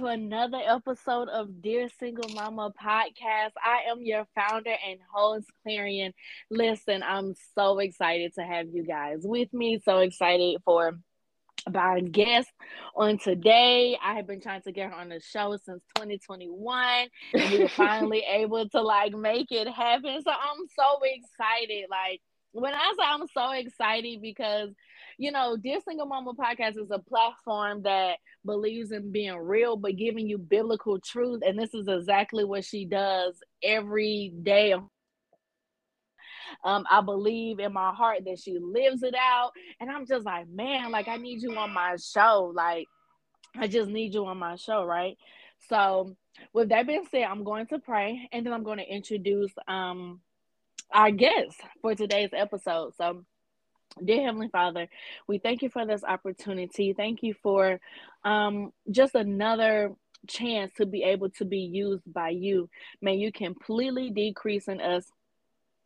to another episode of Dear Single Mama podcast. I am your founder and host, Clarion. Listen, I'm so excited to have you guys with me. So excited for our guest on today. I have been trying to get her on the show since 2021, and we were finally able to like make it happen. So I'm so excited. Like when I say I'm so excited because you know, Dear Single Mama podcast is a platform that believes in being real, but giving you biblical truth. And this is exactly what she does every day. Um, I believe in my heart that she lives it out. And I'm just like, man, like I need you on my show. Like, I just need you on my show, right? So, with that being said, I'm going to pray and then I'm going to introduce um our guest for today's episode. So, Dear Heavenly Father, we thank you for this opportunity. Thank you for um, just another chance to be able to be used by you. May you completely decrease in us.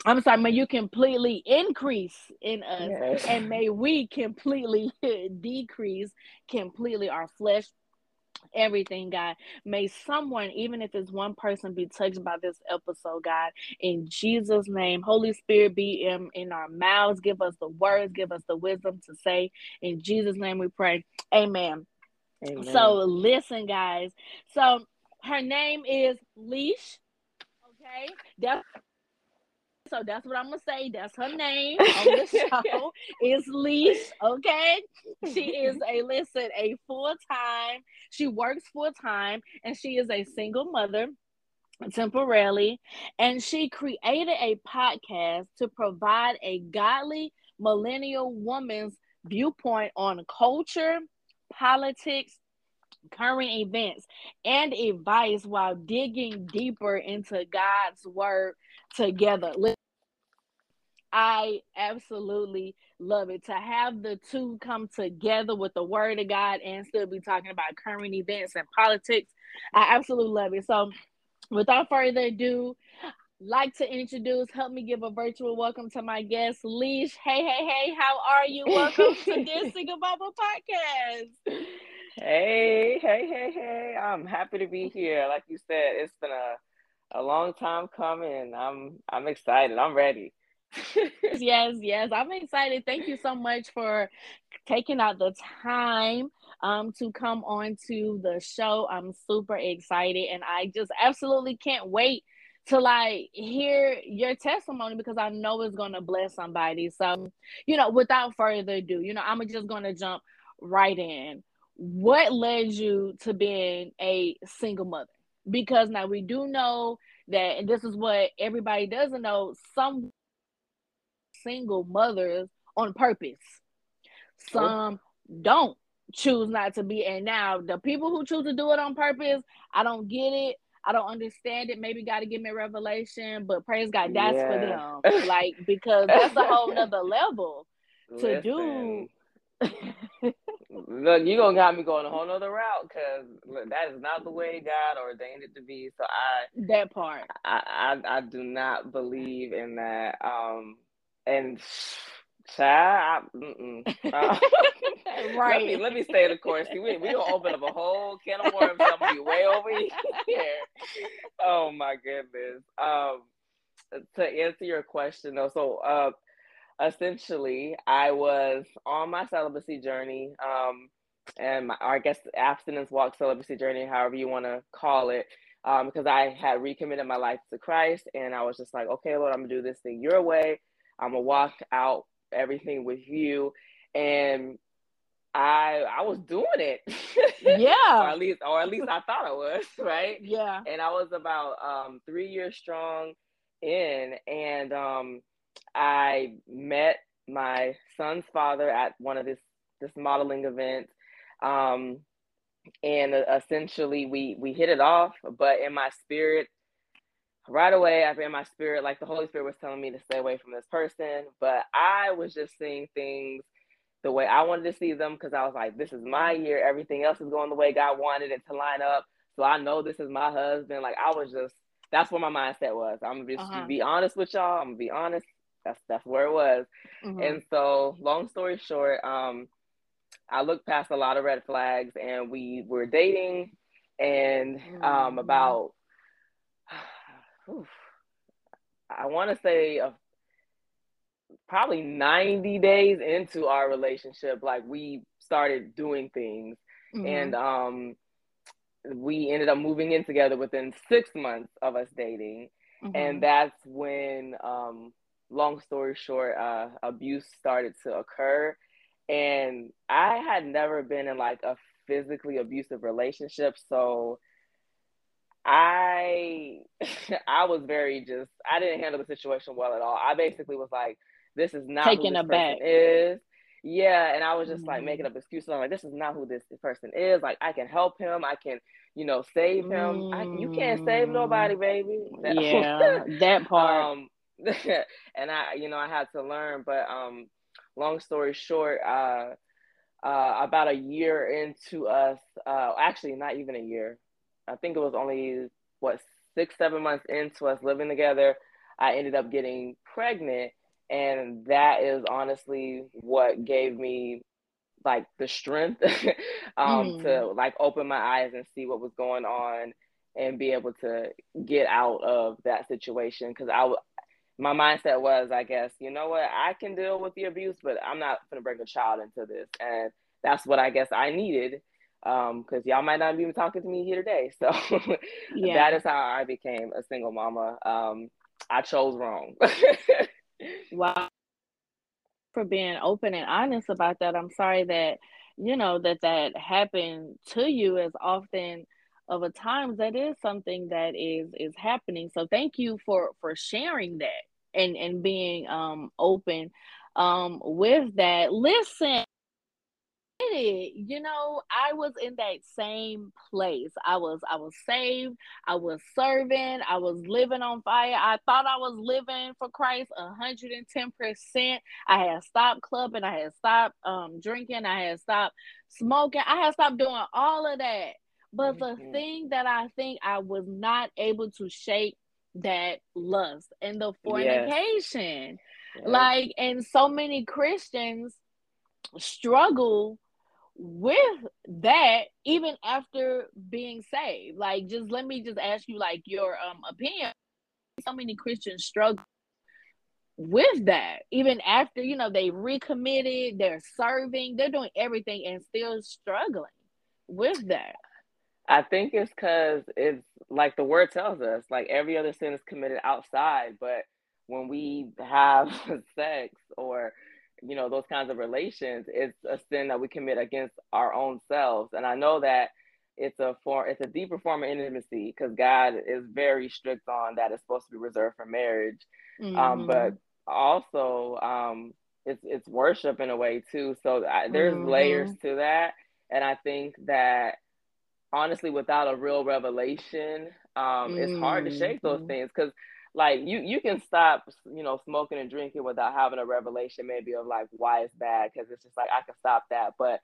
I'm sorry, may you completely increase in us, yes. and may we completely decrease completely our flesh everything, God. May someone, even if it's one person, be touched by this episode, God. In Jesus' name, Holy Spirit, be in, in our mouths. Give us the words, give us the wisdom to say. In Jesus' name we pray. Amen. Amen. So listen, guys. So her name is Leash. Okay. That's so that's what I'm gonna say. That's her name on the show is Leash. Okay, she is a listen a full time. She works full time, and she is a single mother temporarily, and she created a podcast to provide a godly millennial woman's viewpoint on culture, politics, current events, and advice while digging deeper into God's word together. I absolutely love it to have the two come together with the word of God and still be talking about current events and politics. I absolutely love it. So, without further ado, like to introduce, help me give a virtual welcome to my guest, Leash. Hey, hey, hey, how are you? Welcome to this Single Bubble podcast. Hey, hey, hey, hey. I'm happy to be here. Like you said, it's been a, a long time coming. I'm I'm excited. I'm ready yes, yes. I'm excited. Thank you so much for taking out the time um to come on to the show. I'm super excited and I just absolutely can't wait to like hear your testimony because I know it's gonna bless somebody. So, you know, without further ado, you know, I'm just gonna jump right in. What led you to being a single mother? Because now we do know that, and this is what everybody doesn't know, some single mothers on purpose. Some don't choose not to be. And now the people who choose to do it on purpose, I don't get it. I don't understand it. Maybe God to give me a revelation, but praise God, that's yeah. for them. Like because that's a whole nother level to Listen. do. Look, you gonna got me going a whole nother route because that is not the way God ordained it to be. So I that part I, I I do not believe in that. Um, and child, uh, right. Let me let me stay the course. We we gonna open up a whole can of worms. I'm gonna be way over here. Oh my goodness. Um, to answer your question though, so uh, essentially, I was on my celibacy journey. Um, and my, I guess abstinence walk celibacy journey, however you want to call it. Um, because I had recommitted my life to Christ, and I was just like, okay, Lord, I'm gonna do this thing your way I'm gonna walk out everything with you. And I I was doing it. Yeah. or at least or at least I thought I was, right? Yeah. And I was about um three years strong in and um I met my son's father at one of this this modeling events. Um and essentially we we hit it off, but in my spirit right away I in my spirit like the holy spirit was telling me to stay away from this person but i was just seeing things the way i wanted to see them because i was like this is my year. Everything else is going the way god wanted it to line up. So i know this is my husband. Like i was just that's where my mindset was. I'm gonna just uh-huh. be honest with y'all. I'm gonna be honest. That's that's where it was. Mm-hmm. and so long story short um i looked past a lot of red flags and we were dating and um, mm. I want to say a, probably 90 days into our relationship, like we started doing things, mm-hmm. and um, we ended up moving in together within six months of us dating, mm-hmm. and that's when, um, long story short, uh, abuse started to occur, and I had never been in like a physically abusive relationship, so I I was very just I didn't handle the situation well at all. I basically was like, this is not taking who this is. Yeah, and I was just mm-hmm. like making up excuses. I'm like, this is not who this person is. Like, I can help him. I can, you know, save him. Mm-hmm. I, you can't save nobody, baby. That, yeah, that part. Um, and I, you know, I had to learn. But um, long story short, uh, uh, about a year into us, uh, actually not even a year, I think it was only what six, seven months into us living together, I ended up getting pregnant. And that is honestly what gave me like the strength um, mm. to like open my eyes and see what was going on and be able to get out of that situation. Cause I, my mindset was, I guess, you know what, I can deal with the abuse, but I'm not going to bring a child into this. And that's what I guess I needed um because y'all might not be talking to me here today. So yeah. that is how i became a single mama. Um i chose wrong. Wow. For being open and honest about that i'm sorry that you know that that happened to you as often of a times that is something that is is happening. So thank you for for sharing that and and being um open um with that. Listen it. You know, I was in that same place. I was I was saved, I was serving, I was living on fire. I thought I was living for Christ 110%. I had stopped clubbing, I had stopped um drinking, I had stopped smoking, I had stopped doing all of that. But mm-hmm. the thing that I think I was not able to shake that lust and the fornication. Yes. Yes. Like, and so many Christians struggle with that even after being saved like just let me just ask you like your um opinion. So many christians struggle with that even after you know they recommitted they're serving they're doing everything and still struggling with that. I think it's because it's like the word tells us like every other sin is committed outside but when we have sex or you know those kinds of relations it's a sin that we commit against our own selves and i know that it's a form it's a deeper form of intimacy because god is very strict on that it's supposed to be reserved for marriage um, mm-hmm. um, but also um, it's it's worship in a way too so I, there's mm-hmm. layers to that and i think that honestly without a real revelation um, mm-hmm. it's hard to shake those mm-hmm. things because like you you can stop you know smoking and drinking without having a revelation maybe of like why it's bad because it's just like I can stop that. But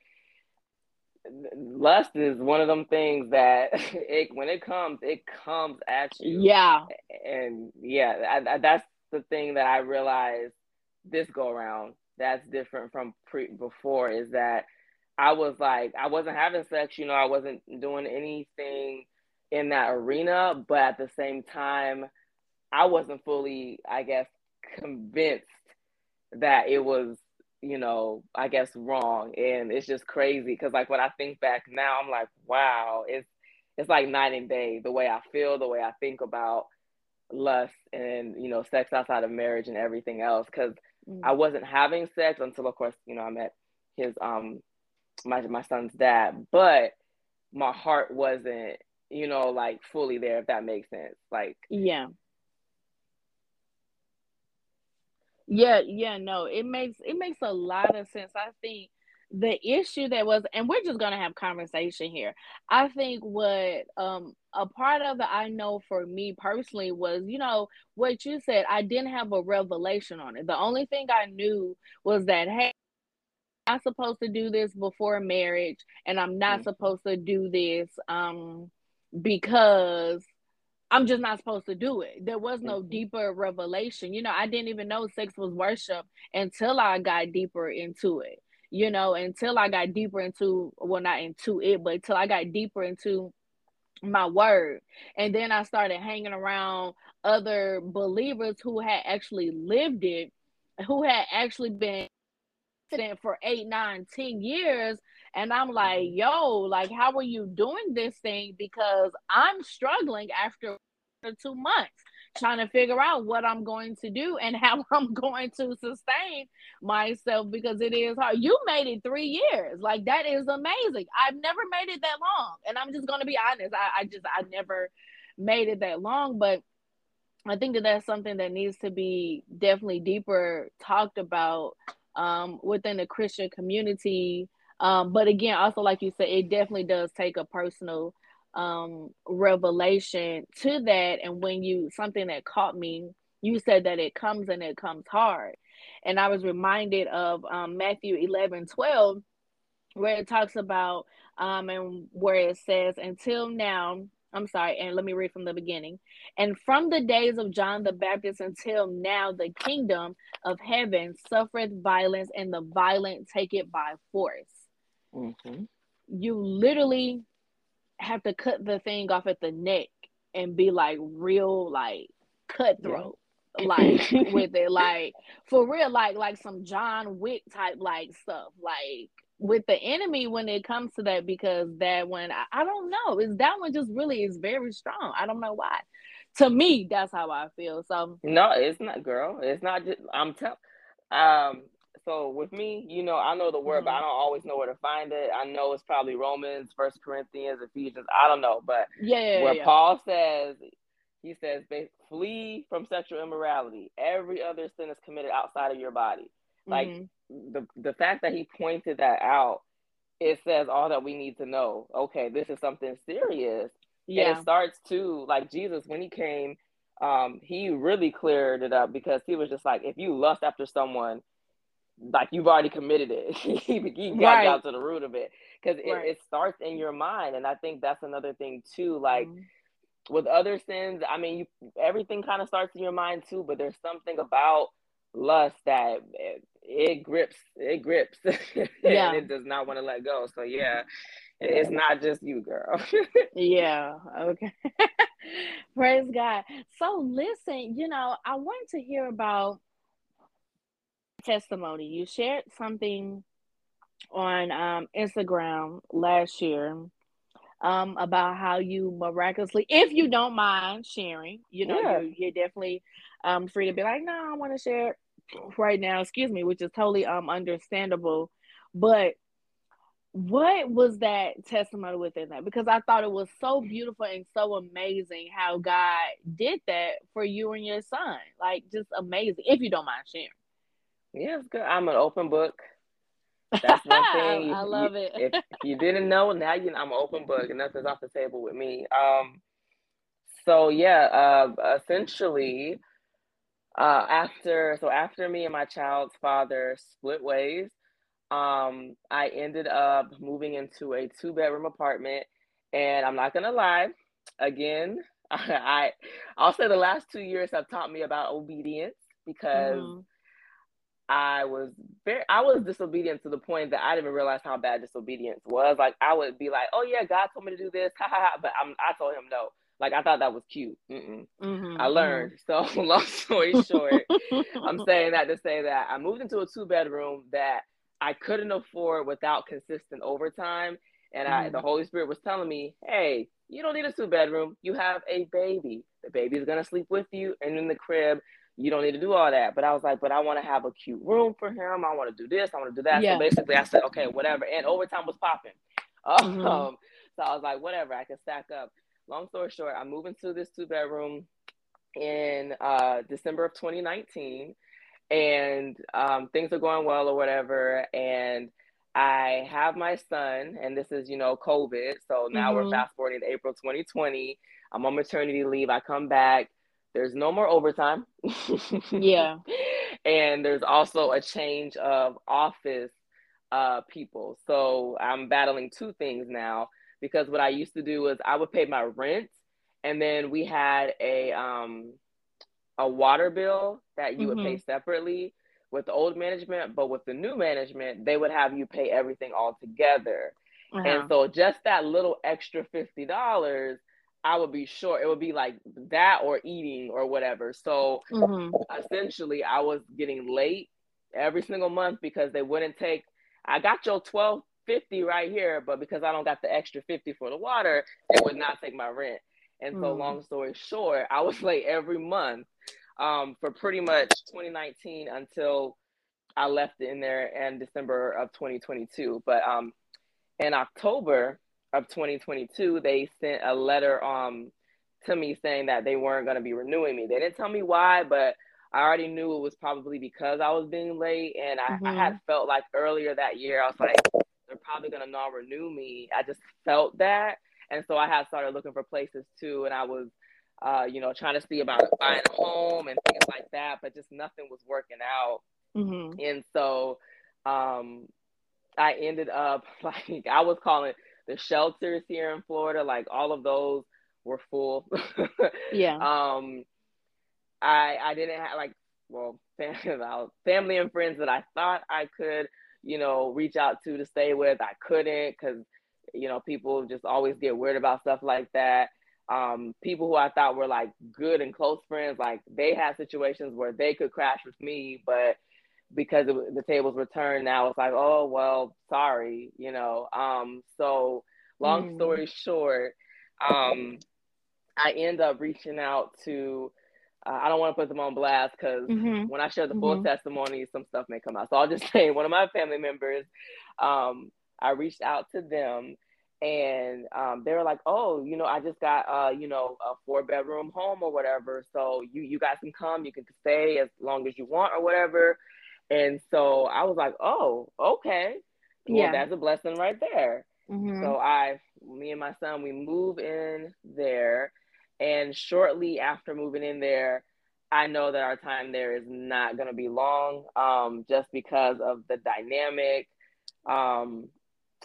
lust is one of them things that it when it comes it comes at you. Yeah. And yeah I, I, that's the thing that I realized this go around that's different from pre before is that I was like I wasn't having sex you know I wasn't doing anything in that arena but at the same time I wasn't fully, I guess, convinced that it was, you know, I guess wrong. And it's just crazy because like when I think back now, I'm like, wow, it's it's like night and day, the way I feel, the way I think about lust and, you know, sex outside of marriage and everything else. Cause mm-hmm. I wasn't having sex until of course, you know, I met his um my my son's dad, but my heart wasn't, you know, like fully there, if that makes sense. Like yeah Yeah, yeah, no, it makes it makes a lot of sense. I think the issue that was and we're just going to have conversation here. I think what um a part of it I know for me personally was, you know, what you said, I didn't have a revelation on it. The only thing I knew was that hey, I'm supposed to do this before marriage and I'm not mm-hmm. supposed to do this um because I'm just not supposed to do it. There was no mm-hmm. deeper revelation. You know, I didn't even know sex was worship until I got deeper into it. You know, until I got deeper into well, not into it, but until I got deeper into my word. And then I started hanging around other believers who had actually lived it, who had actually been for eight, nine, ten years. And I'm like, yo, like, how are you doing this thing? Because I'm struggling after two months trying to figure out what I'm going to do and how I'm going to sustain myself because it is hard. You made it three years. Like that is amazing. I've never made it that long. And I'm just gonna be honest. I, I just I never made it that long, but I think that that's something that needs to be definitely deeper talked about um, within the Christian community. Um, but again, also like you said, it definitely does take a personal um revelation to that. And when you something that caught me you said that it comes and it comes hard. And i was reminded of um, matthew 11 12 where it talks about um and where it says until now i'm sorry and let me read from the beginning and from the days of john the baptist until now the kingdom of heaven suffereth violence and the violent take it by force mm-hmm. you literally have to cut the thing off at the neck and be like real like cutthroat yeah. like with it. Like for real like like some John Wick type like stuff. Like with the enemy when it comes to that because that one I, I don't know. Is that one just really is very strong. I don't know why. To me that's how I feel. So no it's not girl. It's not just I'm telling um so with me, you know, I know the word, mm-hmm. but I mm-hmm. don't always know where to find it. I know it's probably Romans, First Corinthians, Ephesians. I don't know, but yeah, yeah where yeah. Paul says, he says, flee from sexual immorality. Every other sin is committed outside of your body. Like mm-hmm. the the fact that he pointed that out, it says all that we need to know. Okay, this is something serious. Yeah. And it starts to like Jesus when he came, um, he really cleared it up because he was just like, if you lust after someone like you've already committed it. he got right. down to the root of it because it, right. it, starts in your mind, and I think that's another thing too. Like mm-hmm. with other sins, I mean, you everything kind of starts in your mind too, but there's something about lust that it, it grips, it grips, yeah. and it does not want to let go. So yeah, it's not just you, girl. yeah. Okay. Praise God. So listen, you know, I want to hear about testimony. You shared something on um, Instagram last year um, about how you miraculously, if you don't mind sharing, you know, yeah. you're, you're, definitely um, free to be like, no, I want to share right now, excuse me, which is totally um, understandable. But what was that testimony within that? Because I thought it was so beautiful and so amazing how God did that for you and your son. Like, just amazing, if you don't mind sharing. Yeah, it's good. I'm an open book. That's one thing. I love you, it. if, you didn't know, now you know I'm an open book, and nothing's off the table with me. Um, so yeah, uh, essentially, uh, after so after me and my child's father split ways, um, I ended up moving into a two bedroom apartment, and I'm not gonna lie, again, I I'll say the last two years have taught me about obedience because. Mm-hmm I was very I was disobedient to the point that I didn't even realize how bad disobedience was. Like I would be like, "Oh yeah, God told me to do this," ha ha ha. But I'm, I told him no. Like I thought that was cute. Mm-hmm, I learned. Mm-hmm. So long story short, I'm saying that to say that I moved into a two bedroom that I couldn't afford without consistent overtime, and I, the mm-hmm. Holy Spirit was telling me, "Hey, you don't need a two bedroom. You have a baby. The baby is gonna sleep with you and in the crib you don't need to do all that. But I was like, but I want to have a cute room for him. I want to do this. I want to do that. Yeah. So basically, I said, okay, whatever. And overtime was popping. Mm-hmm. Um, so I was like, whatever. I can stack up. Long story short, I moved into this two bedroom in uh, December of 2019, and um, things are going well or whatever. And I have my son, and this is, you know, COVID. So now mm-hmm. we're fast forwarding to April 2020. I'm on maternity leave. I come back there's no more overtime. yeah. And there's also a change of office uh, people. So I'm battling two things now because what I used to do was I would pay my rent and then we had a um a water bill that you mm-hmm. would pay mm-hmm. separately with the old management, but with the new management, they would have you pay everything all together. Uh-huh. And so just that little extra fifty dollars I would be short. It would be like that or eating or whatever. So mm-hmm. essentially, I was getting late every single month because they wouldn't take. I got your twelve fifty right here, but because I don't got the extra fifty for the water, they would not take my rent. And so, mm-hmm. long story short, I was late every month um, for pretty much 2019 until I left in there in December of 2022. But um, in October of 2022, they sent a letter um, to me saying that they weren't going to be renewing me. They didn't tell me why, but I already knew it was probably because I was being late. And I, mm-hmm. I had felt like earlier that year, I was like, they're probably going to not renew me. I just felt that. And so I had started looking for places too. And I was, uh, you know, trying to see about buying a home and things like that, but just nothing was working out. Mm-hmm. And so um, I ended up like, I was calling the shelters here in Florida, like all of those were full. yeah. Um, I I didn't have like well family and friends that I thought I could you know reach out to to stay with. I couldn't because you know people just always get weird about stuff like that. Um, people who I thought were like good and close friends, like they had situations where they could crash with me, but because it, the tables were turned, now it's like, oh well, sorry, you know. Um, so long mm. story short, um, I end up reaching out to. Uh, I don't want to put them on blast because mm-hmm. when I share the full mm-hmm. testimony, some stuff may come out. So I'll just say one of my family members, um, I reached out to them and um, they were like, "Oh, you know, I just got uh, you know, a four bedroom home or whatever. So you you guys can come, you can stay as long as you want or whatever." And so I was like, "Oh, okay, well, yeah, that's a blessing right there." Mm-hmm. So I, me and my son, we move in there, and shortly after moving in there, I know that our time there is not going to be long, um, just because of the dynamic. Um,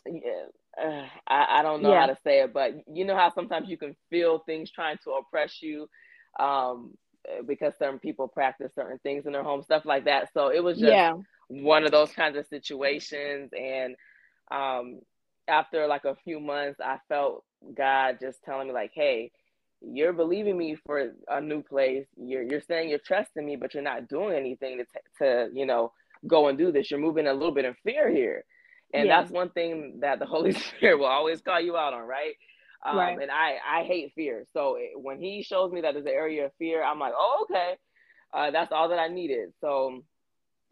yeah, uh, I, I don't know yeah. how to say it, but you know how sometimes you can feel things trying to oppress you um, because certain people practice certain things in their home, stuff like that. So it was just yeah. one of those kinds of situations. And um, after like a few months, I felt God just telling me like, "Hey, you're believing me for a new place. You're you're saying you're trusting me, but you're not doing anything to t- to you know go and do this. You're moving a little bit in fear here." And yeah. that's one thing that the Holy Spirit will always call you out on, right? Um, right. And I, I hate fear. So it, when he shows me that there's an area of fear, I'm like, oh, okay. Uh, that's all that I needed. So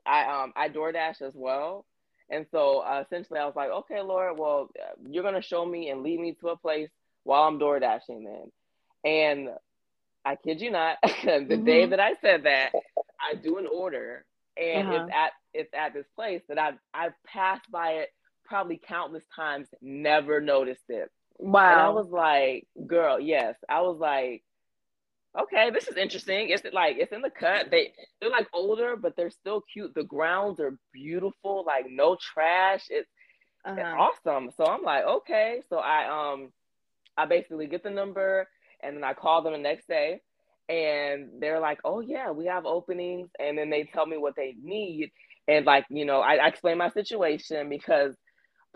I, um, I DoorDash as well. And so uh, essentially I was like, okay, Lord, well, you're going to show me and lead me to a place while I'm DoorDashing then. And I kid you not, the mm-hmm. day that I said that, I do an order and uh-huh. it's at it's at this place that I've I've passed by it probably countless times, never noticed it. Wow. And I was like, girl, yes. I was like, okay, this is interesting. It's like it's in the cut. They they're like older, but they're still cute. The grounds are beautiful, like no trash. It's, uh-huh. it's awesome. So I'm like, okay. So I um I basically get the number and then I call them the next day and they're like, "Oh yeah, we have openings," and then they tell me what they need, and like you know, I, I explain my situation because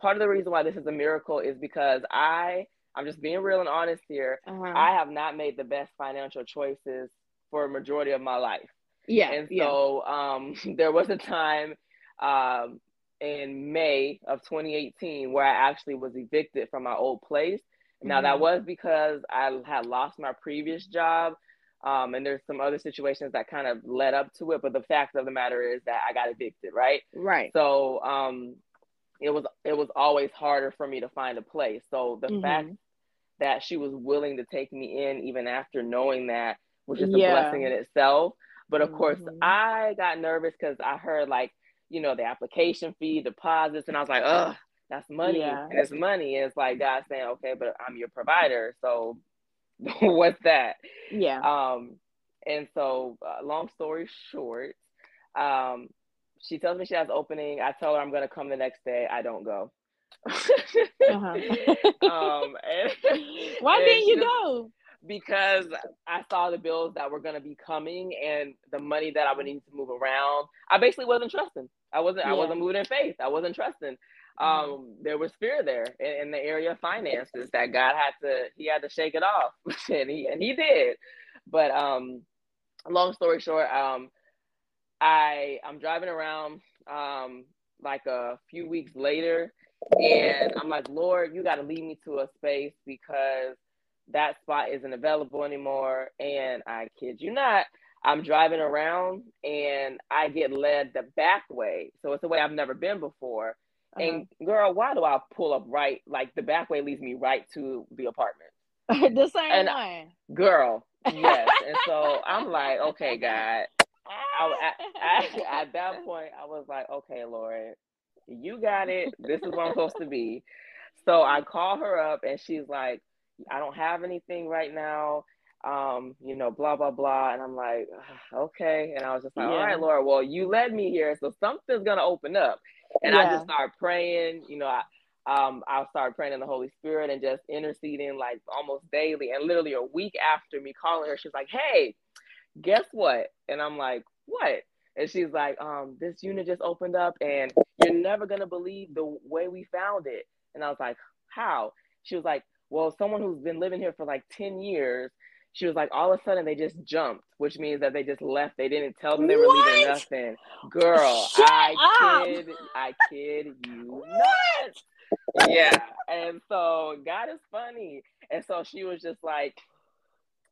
part of the reason why this is a miracle is because I I'm just being real and honest here. Uh-huh. I have not made the best financial choices for a majority of my life. Yeah, and so yeah. um, there was a time um, in May of 2018 where I actually was evicted from my old place. Now mm-hmm. that was because I had lost my previous job um, and there's some other situations that kind of led up to it, but the fact of the matter is that I got evicted, right? Right. So um, it was it was always harder for me to find a place. So the mm-hmm. fact that she was willing to take me in even after knowing that was just yeah. a blessing in itself. But of mm-hmm. course, I got nervous because I heard like you know the application fee, deposits, and I was like, ugh, that's money, yeah. and it's money. And it's like God saying, okay, but I'm your provider, so what's that? Yeah. Um, and so, uh, long story short, um, she tells me she has opening. I tell her I'm gonna come the next day. I don't go. uh-huh. um, and, Why didn't you go? Because I saw the bills that were gonna be coming and the money that I would need to move around. I basically wasn't trusting. I wasn't. Yeah. I wasn't moving in faith. I wasn't trusting. mm-hmm. um, there was fear there in, in, the area of finances that God had to he had to shake it off, and he and he did. But um, long story short, um, I I'm driving around um like a few weeks later, and I'm like, Lord, you got to lead me to a space because that spot isn't available anymore. And I kid you not, I'm driving around and I get led the back way. So it's a way I've never been before. Uh-huh. And girl, why do I pull up right? Like the back way leads me right to the apartment. the same and, way. Girl, yes. and so I'm like, okay, God. I, I, I, at that point, I was like, okay, Lord, you got it. This is where I'm supposed to be. So I call her up and she's like, I don't have anything right now um, you know, blah blah blah. And I'm like, okay. And I was just like, yeah. all right, Lord, well, you led me here, so something's gonna open up. And yeah. I just start praying, you know, I um I'll start praying in the Holy Spirit and just interceding like almost daily. And literally a week after me calling her, she's like, Hey, guess what? And I'm like, What? And she's like, um, this unit just opened up and you're never gonna believe the way we found it. And I was like, How? She was like, Well, someone who's been living here for like 10 years she was like, all of a sudden they just jumped, which means that they just left. They didn't tell them they were what? leaving nothing. Girl, Shut I up. kid, I kid you not. Yeah. And so God is funny. And so she was just like,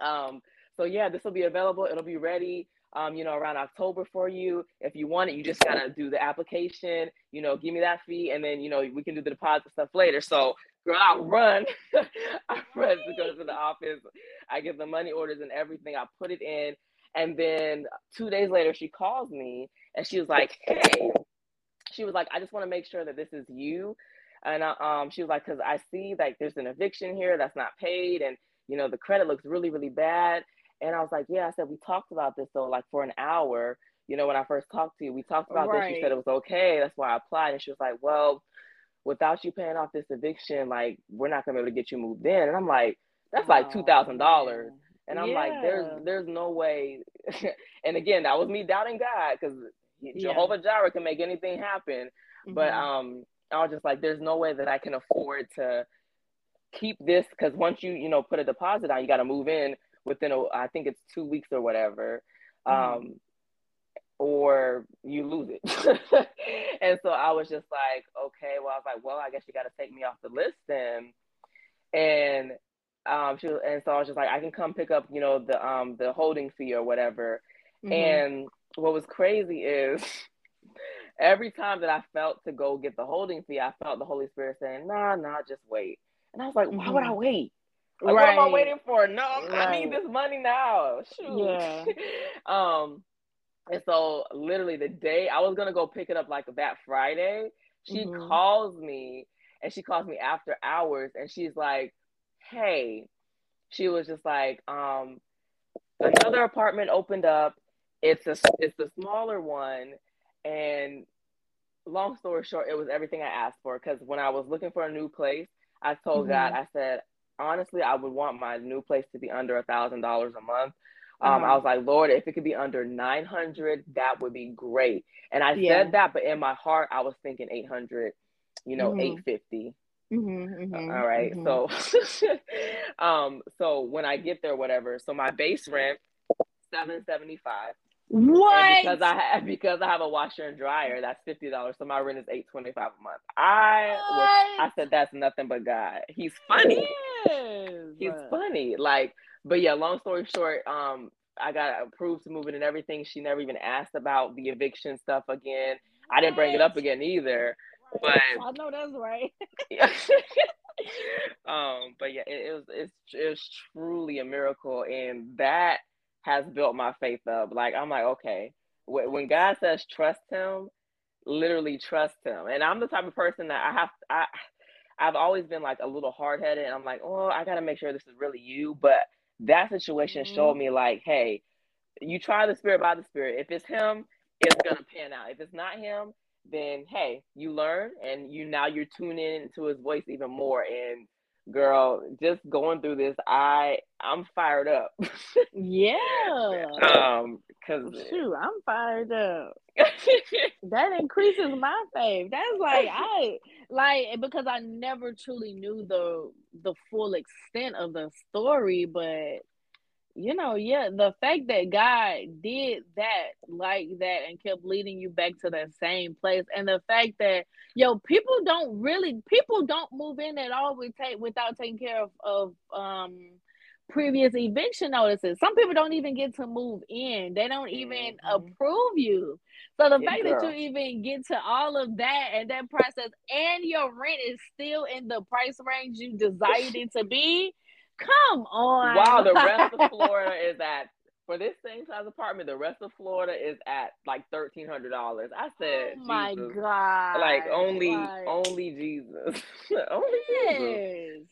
um, so yeah, this will be available. It'll be ready. Um, you know, around October for you. If you want it, you just gotta do the application, you know, give me that fee, and then you know, we can do the deposit stuff later. So girl, I run. I run to go to the office. I get the money orders and everything. I put it in. And then two days later, she calls me and she was like, hey, she was like, I just want to make sure that this is you. And I, um, she was like, because I see like there's an eviction here that's not paid. And, you know, the credit looks really, really bad. And I was like, yeah, I said, we talked about this though, like for an hour. You know, when I first talked to you, we talked about right. this. You said it was okay. That's why I applied. And she was like, well, without you paying off this eviction, like we're not gonna be able to get you moved in. And I'm like, that's like two thousand dollars. And I'm yeah. like, there's there's no way. and again, that was me doubting God because yeah. Jehovah Jireh can make anything happen. Mm-hmm. But um, I was just like, there's no way that I can afford to keep this because once you you know put a deposit on, you got to move in within a I think it's two weeks or whatever. Mm-hmm. Um, or you lose it. and so I was just like, okay, well, I was like, well, I guess you got to take me off the list then. And um, she was, and so I was just like, I can come pick up, you know, the um the holding fee or whatever. Mm-hmm. And what was crazy is every time that I felt to go get the holding fee, I felt the Holy Spirit saying, nah, nah, just wait. And I was like, why would I mm-hmm. wait? Like, right. what am I waiting for? No, right. I need this money now. Shoot. Yeah. um, and so literally the day I was gonna go pick it up like that Friday, she mm-hmm. calls me and she calls me after hours and she's like, Hey, she was just like, um, another apartment opened up. It's a it's the smaller one. And long story short, it was everything I asked for. Cause when I was looking for a new place, I told mm-hmm. God, I said, honestly, I would want my new place to be under a thousand dollars a month um, I uh-huh. was like, Lord, if it could be under 900, that would be great. And I yeah. said that, but in my heart, I was thinking 800, you know, mm-hmm. 850. Mm-hmm, mm-hmm, All right. Mm-hmm. So, um, so when I get there, whatever. So my base rent, 775. What? And because I have because I have a washer and dryer, that's fifty dollars. So my rent is eight twenty five a month. I was, I said that's nothing but God. He's funny. He's funny. Like but yeah, long story short, um, I got approved to move in and everything. She never even asked about the eviction stuff again. I didn't bring it up again either. But I know that's right. um, but yeah, it, it was it's it's truly a miracle, and that has built my faith up. Like I'm like, okay, when God says trust Him, literally trust Him. And I'm the type of person that I have I I've always been like a little hard headed, and I'm like, oh, I gotta make sure this is really you, but that situation mm-hmm. showed me like, hey, you try the spirit by the spirit. If it's him, it's gonna pan out. If it's not him, then hey, you learn and you now you're tuning into his voice even more. And girl, just going through this, I I'm fired up. yeah. Um, cause shoot, I'm fired up. that increases my faith. That's like I like because I never truly knew the the full extent of the story, but you know, yeah, the fact that God did that like that and kept leading you back to that same place, and the fact that yo, people don't really people don't move in at all with take without taking care of of um previous eviction notices. Some people don't even get to move in. They don't even mm-hmm. approve you. So the yeah, fact girl. that you even get to all of that and that process and your rent is still in the price range you desired it to be, come on. Wow, the rest of Florida is at for this same size apartment, the rest of Florida is at like thirteen hundred dollars. I said, oh my Jesus. God, like only, only Jesus, only yes. Jesus.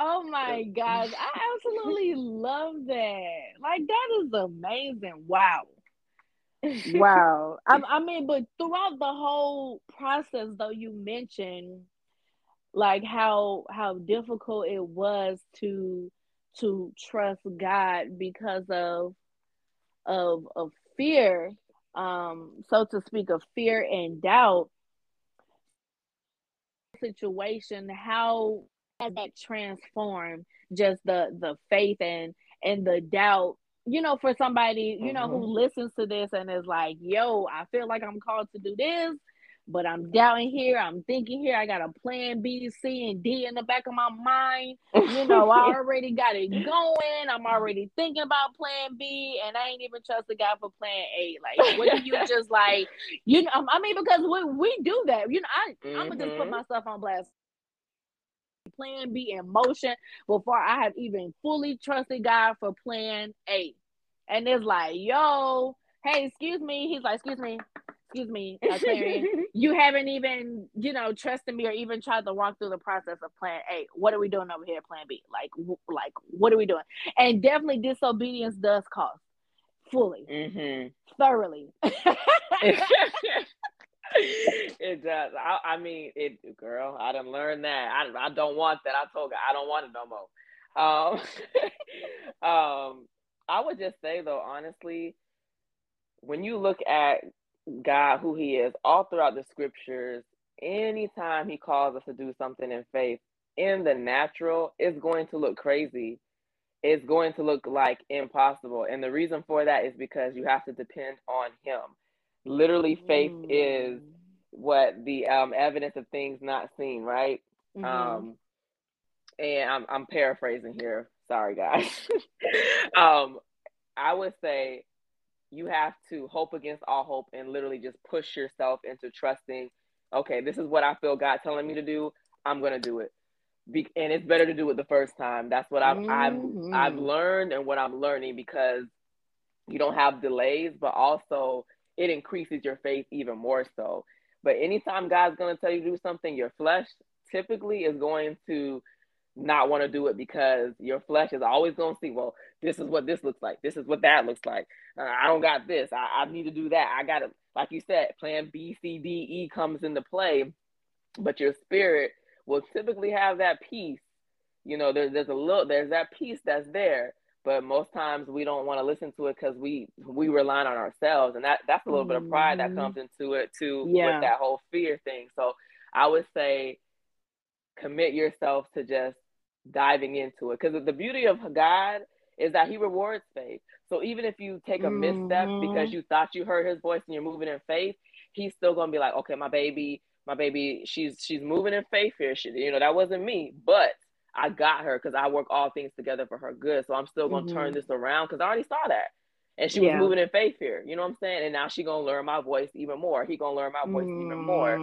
Oh my gosh, I absolutely love that. Like that is amazing. Wow. wow. I, I mean, but throughout the whole process, though, you mentioned like how how difficult it was to to trust God because of of of fear, um, so to speak, of fear and doubt situation. How has that transformed just the the faith and and the doubt you know, for somebody, you know, mm-hmm. who listens to this and is like, yo, I feel like I'm called to do this, but I'm doubting here. I'm thinking here. I got a plan B, C, and D in the back of my mind. You know, I already got it going. I'm already thinking about plan B, and I ain't even trust the guy for plan A. Like, what do you just like, you know, I mean, because we, we do that. You know, I, mm-hmm. I'm going to just put mm-hmm. myself on blast plan B in motion before I have even fully trusted God for plan A. And it's like, yo, hey, excuse me. He's like, excuse me, excuse me, uh, you haven't even, you know, trusted me or even tried to walk through the process of plan A. What are we doing over here, plan B? Like, w- like, what are we doing? And definitely disobedience does cost fully, mm-hmm. thoroughly. it does. I, I, mean, it, girl. I didn't learn that. I, I don't want that. I told her I don't want it no more. Um, um, I would just say though, honestly, when you look at God, who He is, all throughout the scriptures, anytime He calls us to do something in faith, in the natural, it's going to look crazy. It's going to look like impossible. And the reason for that is because you have to depend on Him literally faith mm. is what the um, evidence of things not seen, right? Mm-hmm. Um, and I'm, I'm paraphrasing here. Sorry, guys. um, I would say you have to hope against all hope and literally just push yourself into trusting. Okay, this is what I feel God telling me to do. I'm gonna do it. Be- and it's better to do it the first time. That's what I've mm-hmm. I've I've learned and what I'm learning because you don't have delays, but also it increases your faith even more so. But anytime God's going to tell you to do something, your flesh typically is going to not want to do it because your flesh is always going to see, well, this is what this looks like. This is what that looks like. Uh, I don't got this. I, I need to do that. I got to, like you said, plan B, C, D, E comes into play, but your spirit will typically have that peace. You know, there, there's a little, there's that peace that's there but most times we don't want to listen to it because we we rely on ourselves and that that's a little mm-hmm. bit of pride that comes mm-hmm. into it too yeah. with that whole fear thing so i would say commit yourself to just diving into it because the beauty of god is that he rewards faith so even if you take a mm-hmm. misstep because you thought you heard his voice and you're moving in faith he's still to be like okay my baby my baby she's she's moving in faith here she, you know that wasn't me but I got her because I work all things together for her good. So I'm still gonna mm-hmm. turn this around because I already saw that. And she was yeah. moving in faith here. You know what I'm saying? And now she gonna learn my voice even more. He gonna learn my voice mm-hmm. even more.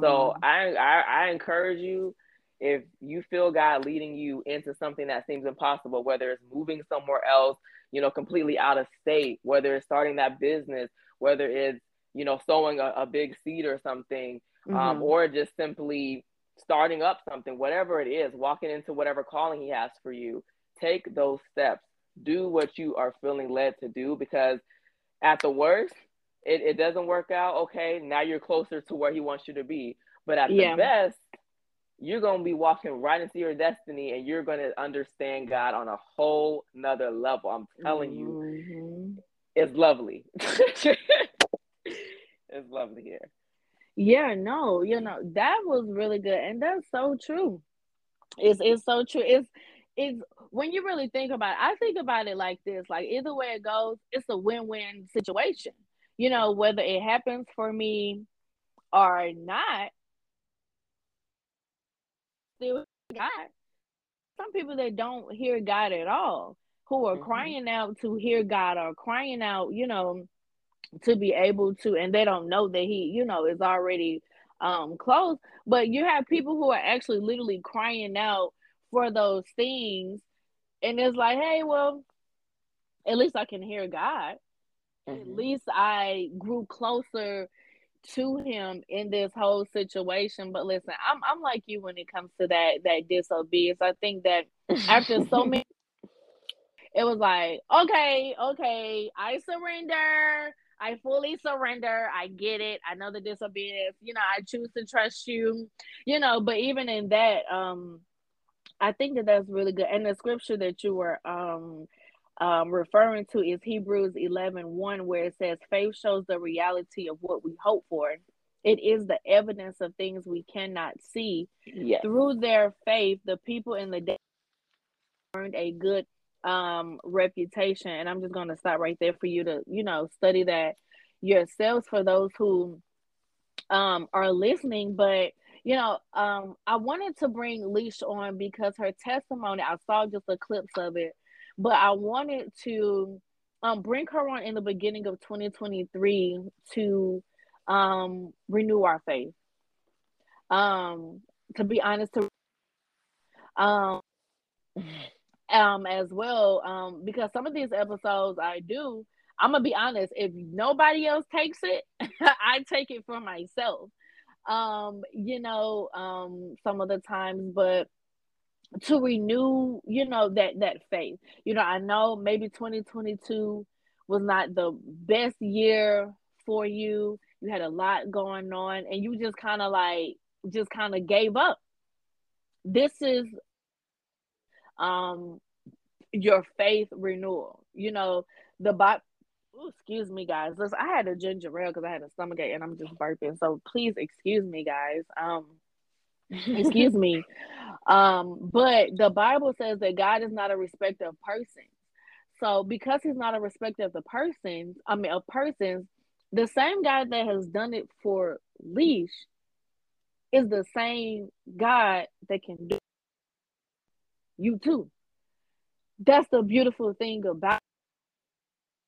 So mm-hmm. I, I I encourage you if you feel God leading you into something that seems impossible, whether it's moving somewhere else, you know, completely out of state, whether it's starting that business, whether it's, you know, sowing a, a big seed or something, um, mm-hmm. um, or just simply starting up something, whatever it is, walking into whatever calling He has for you, take those steps. Do what you are feeling led to do because at the worst, it, it doesn't work out. Okay, now you're closer to where He wants you to be. But at yeah. the best, you're gonna be walking right into your destiny and you're gonna understand God on a whole nother level. I'm telling you, mm-hmm. it's lovely. it's lovely here. Yeah, no, you know, that was really good. And that's so true. It's it's so true. It's it's when you really think about it, I think about it like this, like either way it goes, it's a win-win situation. You know, whether it happens for me or not, still God. Some people that don't hear God at all, who are mm-hmm. crying out to hear God or crying out, you know, to be able to, and they don't know that He, you know, is already um close. But you have people who are actually literally crying out for those things, and it's like, hey, well, at least I can hear God. Mm-hmm. At least I grew closer to him in this whole situation. But listen, I'm I'm like you when it comes to that that disobedience. I think that after so many it was like, okay, okay, I surrender. I fully surrender. I get it. I know the disobedience. You know, I choose to trust you. You know, but even in that, um, I think that that's really good. And the scripture that you were um um, referring to is Hebrews 11 1, where it says, Faith shows the reality of what we hope for. It is the evidence of things we cannot see. Yes. Through their faith, the people in the day earned a good um, reputation. And I'm just going to stop right there for you to, you know, study that yourselves for those who um, are listening. But you know, um, I wanted to bring Leash on because her testimony, I saw just a clips of it but I wanted to um, bring her on in the beginning of 2023 to um, renew our faith. Um, to be honest, to um, um, as well, um, because some of these episodes I do, I'm gonna be honest. If nobody else takes it, I take it for myself. Um, you know, um, some of the times, but to renew, you know, that that faith. You know, I know maybe 2022 was not the best year for you. You had a lot going on and you just kind of like just kind of gave up. This is um your faith renewal. You know, the Bible excuse me, guys. Listen, I had a ginger ale because I had a stomach ache and I'm just burping. So please excuse me, guys. Um, excuse me. Um, but the Bible says that God is not a respecter of persons. So because he's not a respecter of the persons, I mean of persons, the same God that has done it for Leash is the same God that can do you too. That's the beautiful thing about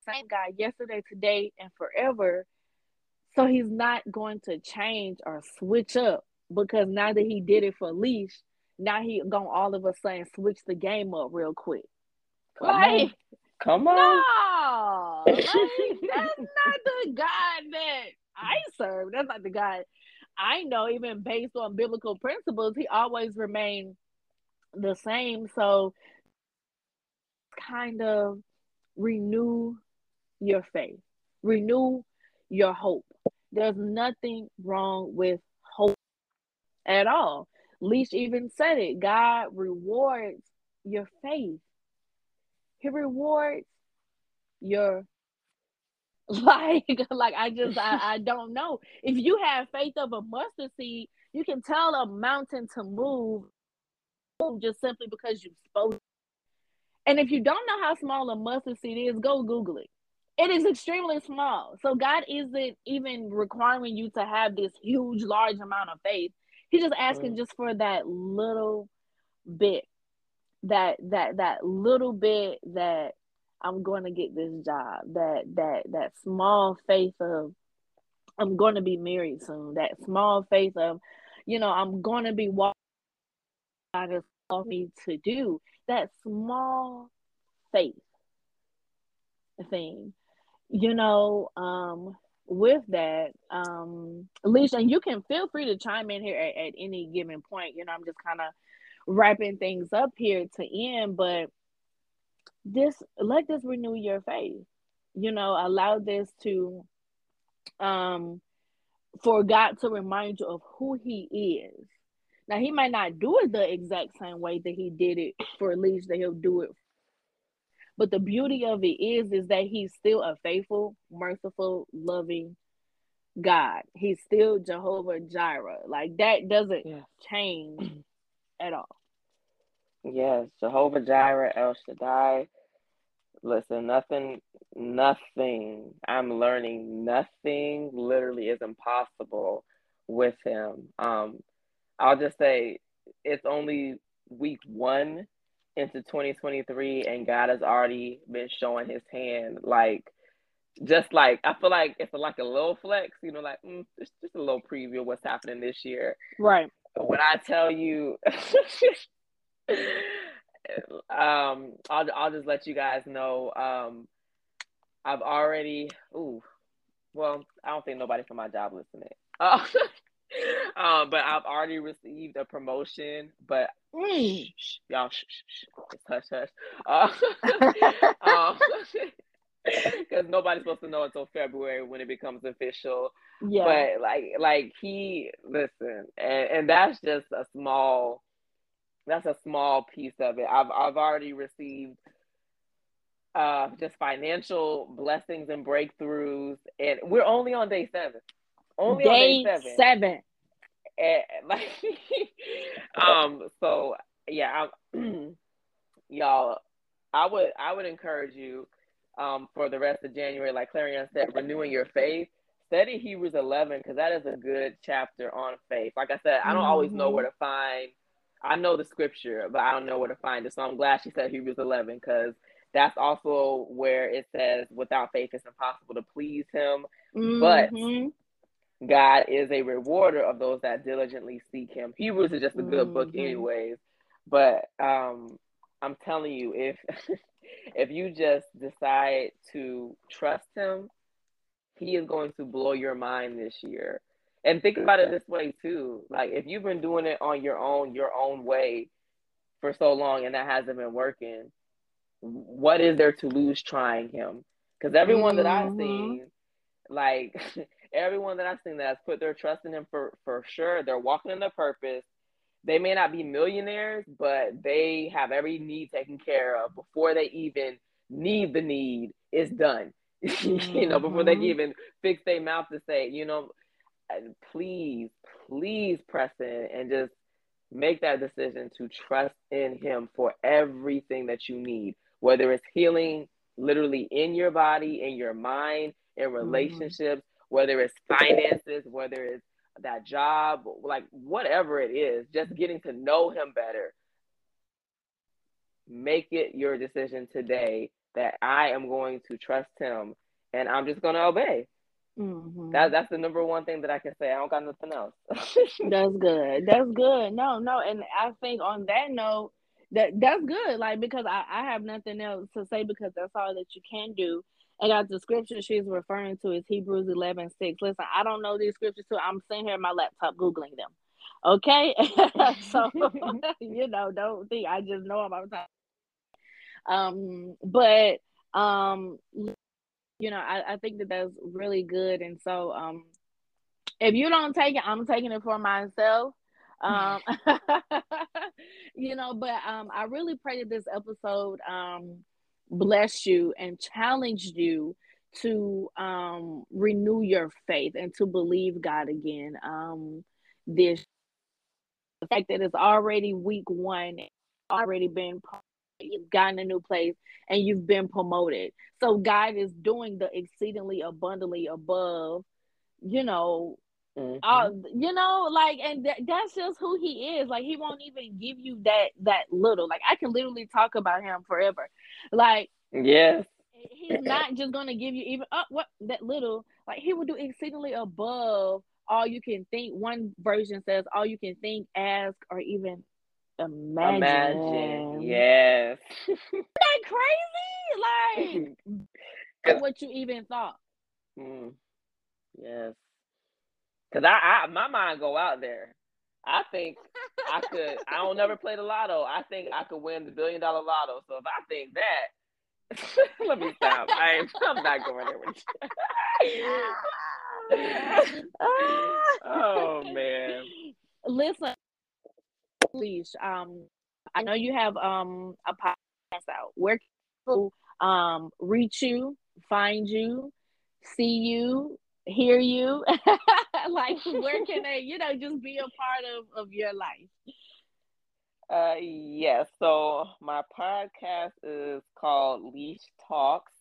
same God yesterday, today, and forever. So he's not going to change or switch up because now that he did it for Leash, now he gonna all of a sudden switch the game up real quick. Come like, on. Come on. No, like, that's not the God that I serve. That's not the God I know. Even based on biblical principles, he always remained the same. So, kind of renew your faith, renew your hope. There's nothing wrong with at all. Leash even said it. God rewards your faith. He rewards your like like I just I, I don't know. If you have faith of a mustard seed, you can tell a mountain to move, move just simply because you spoke. And if you don't know how small a mustard seed is, go Google it. It is extremely small. So God isn't even requiring you to have this huge, large amount of faith. He's just asking mm. just for that little bit, that that that little bit that I'm going to get this job. That that that small faith of I'm going to be married soon. That small faith of, you know, I'm going to be walking. God has called me to do that small faith thing. You know, um, with that, um, Alicia, and you can feel free to chime in here at, at any given point. You know, I'm just kind of wrapping things up here to end, but this let this renew your faith. You know, allow this to um for God to remind you of who He is. Now he might not do it the exact same way that he did it for Leash that he'll do it. But the beauty of it is, is that he's still a faithful, merciful, loving God. He's still Jehovah Jireh. Like that doesn't yeah. change at all. Yes, Jehovah Jireh, El Shaddai. Listen, nothing, nothing. I'm learning nothing literally is impossible with him. Um, I'll just say it's only week one into 2023, and God has already been showing His hand. Like, just like I feel like it's like a little flex, you know, like mm, just just a little preview of what's happening this year. Right. When I tell you. um, I'll I'll just let you guys know. Um, I've already. Ooh, well, I don't think nobody from my job listening. Uh, uh, but I've already received a promotion. But mm. y'all, shh, shh, shh, hush, hush. Uh, um, because nobody's supposed to know until February when it becomes official. Yeah. But like, like he listen, and, and that's just a small that's a small piece of it. I've I've already received uh, just financial blessings and breakthroughs, and we're only on day seven. Only day on day seven. seven. And, like, um. So yeah, I'm, y'all, I would I would encourage you, um, for the rest of January, like Clarion said, renewing your faith. Study Hebrews 11 because that is a good chapter on faith. Like I said, I don't mm-hmm. always know mm-hmm. where to find I know the scripture, but I don't know where to find it. So I'm glad she said Hebrews 11 because that's also where it says, without faith, it's impossible to please him. Mm-hmm. But God is a rewarder of those that diligently seek him. Hebrews is just a good mm-hmm. book, anyways. But um, I'm telling you, if if you just decide to trust him, he is going to blow your mind this year. And think about it this way too. Like if you've been doing it on your own, your own way for so long and that hasn't been working, what is there to lose trying him? Because everyone mm-hmm. that I've mm-hmm. seen, like everyone that I've seen that has put their trust in him for for sure, they're walking in their purpose. They may not be millionaires, but they have every need taken care of before they even need the need is done. Mm-hmm. you know, before they mm-hmm. even fix their mouth to say, you know, please, please press in and just make that decision to trust in Him for everything that you need, whether it's healing literally in your body, in your mind, in mm-hmm. relationships. Whether it's finances, whether it's that job, like whatever it is, just getting to know Him better. Make it your decision today that I am going to trust Him and I'm just going to obey. Mm-hmm. That that's the number one thing that I can say. I don't got nothing else. that's good. That's good. No, no, and I think on that note, that that's good. Like because I I have nothing else to say because that's all that you can do. And got the scripture she's referring to is Hebrews 11, 6. Listen, I don't know these scriptures too. I'm sitting here on my laptop Googling them. Okay. so, you know, don't think I just know about time. Um, but um you know, I, I think that that's really good. And so, um, if you don't take it, I'm taking it for myself. Um, you know, but um, I really pray that this episode um blessed you and challenged you to um renew your faith and to believe God again. Um, this the fact that it's already week one, already been you've gotten a new place and you've been promoted. So God is doing the exceedingly abundantly above, you know, mm-hmm. uh, you know, like, and th- that's just who He is. Like, He won't even give you that that little. Like, I can literally talk about Him forever. Like, yes, He's not just gonna give you even up uh, what that little. Like, He will do exceedingly above all you can think. One version says all you can think, ask, or even Imagine. Imagine. Yes. that crazy? Like what you even thought. Mm. Yes. Cause I, I my mind go out there. I think I could I don't never play the lotto. I think I could win the billion dollar lotto. So if I think that let me stop. I ain't, I'm not going there with you. oh man. Listen, leash. Um, I know you have um a podcast out. Where can people um reach you, find you, see you, hear you? like where can they, you know, just be a part of of your life? Uh yes. So my podcast is called Leash Talks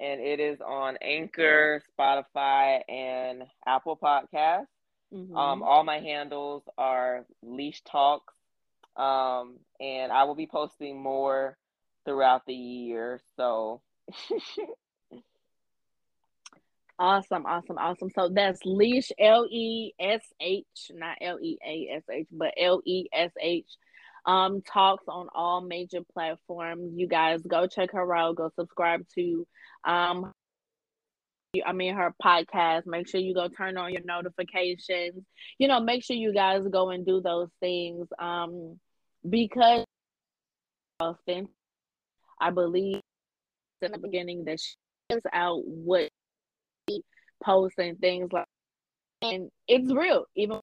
and it is on Anchor, Spotify, and Apple Podcasts. Mm-hmm. Um, all my handles are Leash Talks, um, and I will be posting more throughout the year. So. awesome, awesome, awesome. So that's Leash L E S H, not L E A S H, but L E S H. Um, talks on all major platforms. You guys go check her out. Go subscribe to um I mean her podcast. Make sure you go turn on your notifications. You know, make sure you guys go and do those things. Um because I believe in the beginning that she is out what posts and things like and it's real, even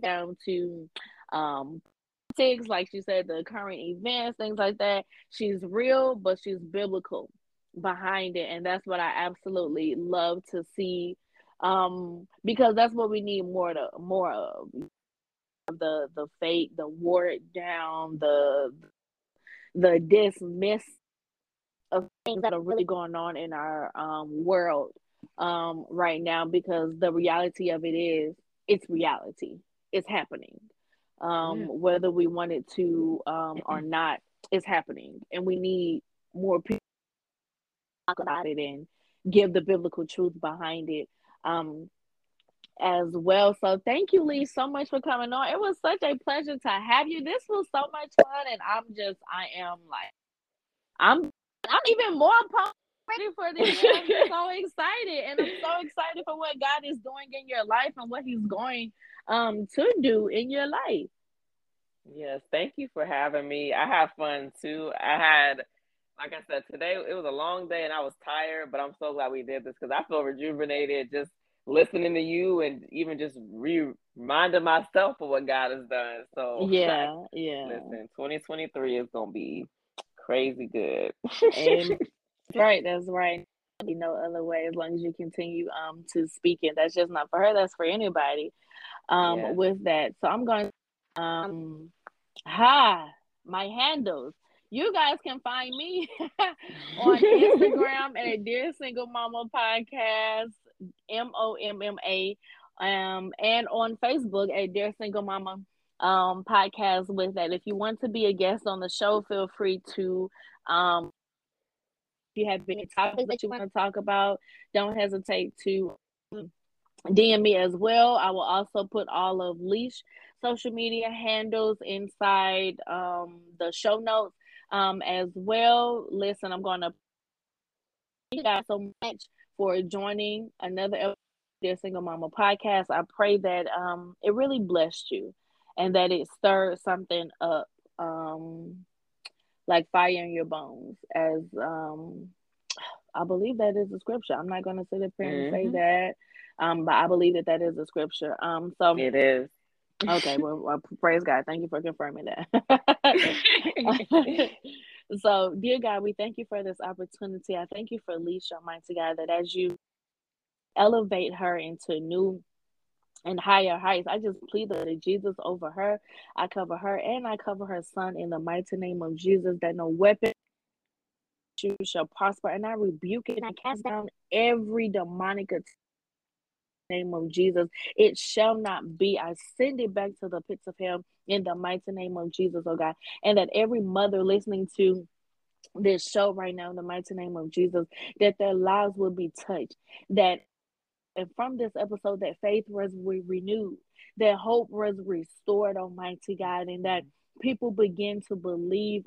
down to um politics, like she said, the current events, things like that. She's real, but she's biblical behind it and that's what i absolutely love to see um because that's what we need more to more of the the fake the wore down the the dismiss of things that are really going on in our um world um right now because the reality of it is it's reality it's happening um yeah. whether we want it to um or not it's happening and we need more people talk about it and give the biblical truth behind it um, as well. So thank you, Lee, so much for coming on. It was such a pleasure to have you. This was so much fun, and I'm just, I am like, I'm, I'm even more pumped ready for this. I'm so excited, and I'm so excited for what God is doing in your life and what He's going um to do in your life. Yes, thank you for having me. I have fun too. I had like I said, today it was a long day and I was tired, but I'm so glad we did this because I feel rejuvenated just listening to you and even just re- reminding myself of what God has done. So yeah, like, yeah. Listen, 2023 is gonna be crazy good. right, that's right. You know, other way as long as you continue um to speak it. That's just not for her. That's for anybody. Um, with that, so I'm going. Um, hi, my handles you guys can find me on Instagram at Dear Single Momma Podcast, M O M M A, um, and on Facebook at Dear Single Momma um podcast with that. If you want to be a guest on the show, feel free to um you have any topics that you want to talk about, don't hesitate to DM me as well. I will also put all of Leash social media handles inside um, the show notes um, as well. Listen, I'm going to thank you guys so much for joining another episode of Single Momma podcast. I pray that um, it really blessed you and that it stirred something up um, like fire in your bones as um, I believe that is a scripture. I'm not going to sit up here and mm-hmm. say that, um, but I believe that that is a scripture. Um, so it is. Okay, well, well, praise God. Thank you for confirming that. so, dear God, we thank you for this opportunity. I thank you for Alicia, mighty God, that as you elevate her into new and higher heights, I just plead the Jesus over her. I cover her and I cover her son in the mighty name of Jesus, that no weapon you shall prosper. And I rebuke it. I cast down every demonic attack name of Jesus. It shall not be. I send it back to the pits of hell in the mighty name of Jesus, oh God. And that every mother listening to this show right now in the mighty name of Jesus, that their lives will be touched. That and from this episode, that faith was renewed, that hope was restored, Almighty God, and that people begin to believe.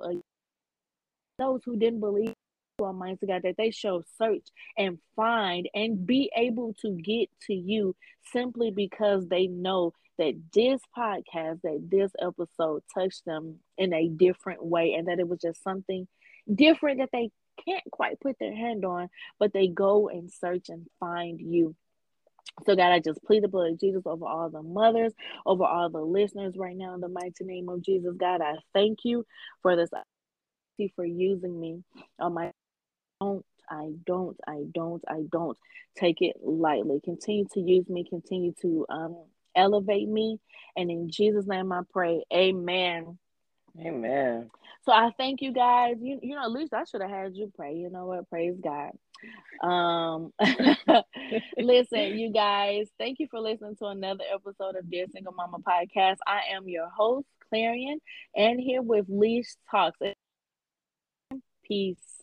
Those who didn't believe Almighty God, that they shall search and find and be able to get to you simply because they know that this podcast, that this episode touched them in a different way and that it was just something different that they can't quite put their hand on, but they go and search and find you. So, God, I just plead the blood of Jesus over all the mothers, over all the listeners right now in the mighty name of Jesus. God, I thank you for this, for using me on my own. I don't, I don't, I don't take it lightly. Continue to use me, continue to um, elevate me. And in Jesus' name I pray, amen. Amen. So I thank you guys. You, you know, at least I should have had you pray. You know what? Praise God. Um, listen, you guys, thank you for listening to another episode of Dear Single Momma Podcast. I am your host, Clarion, and here with Leash Talks. Peace.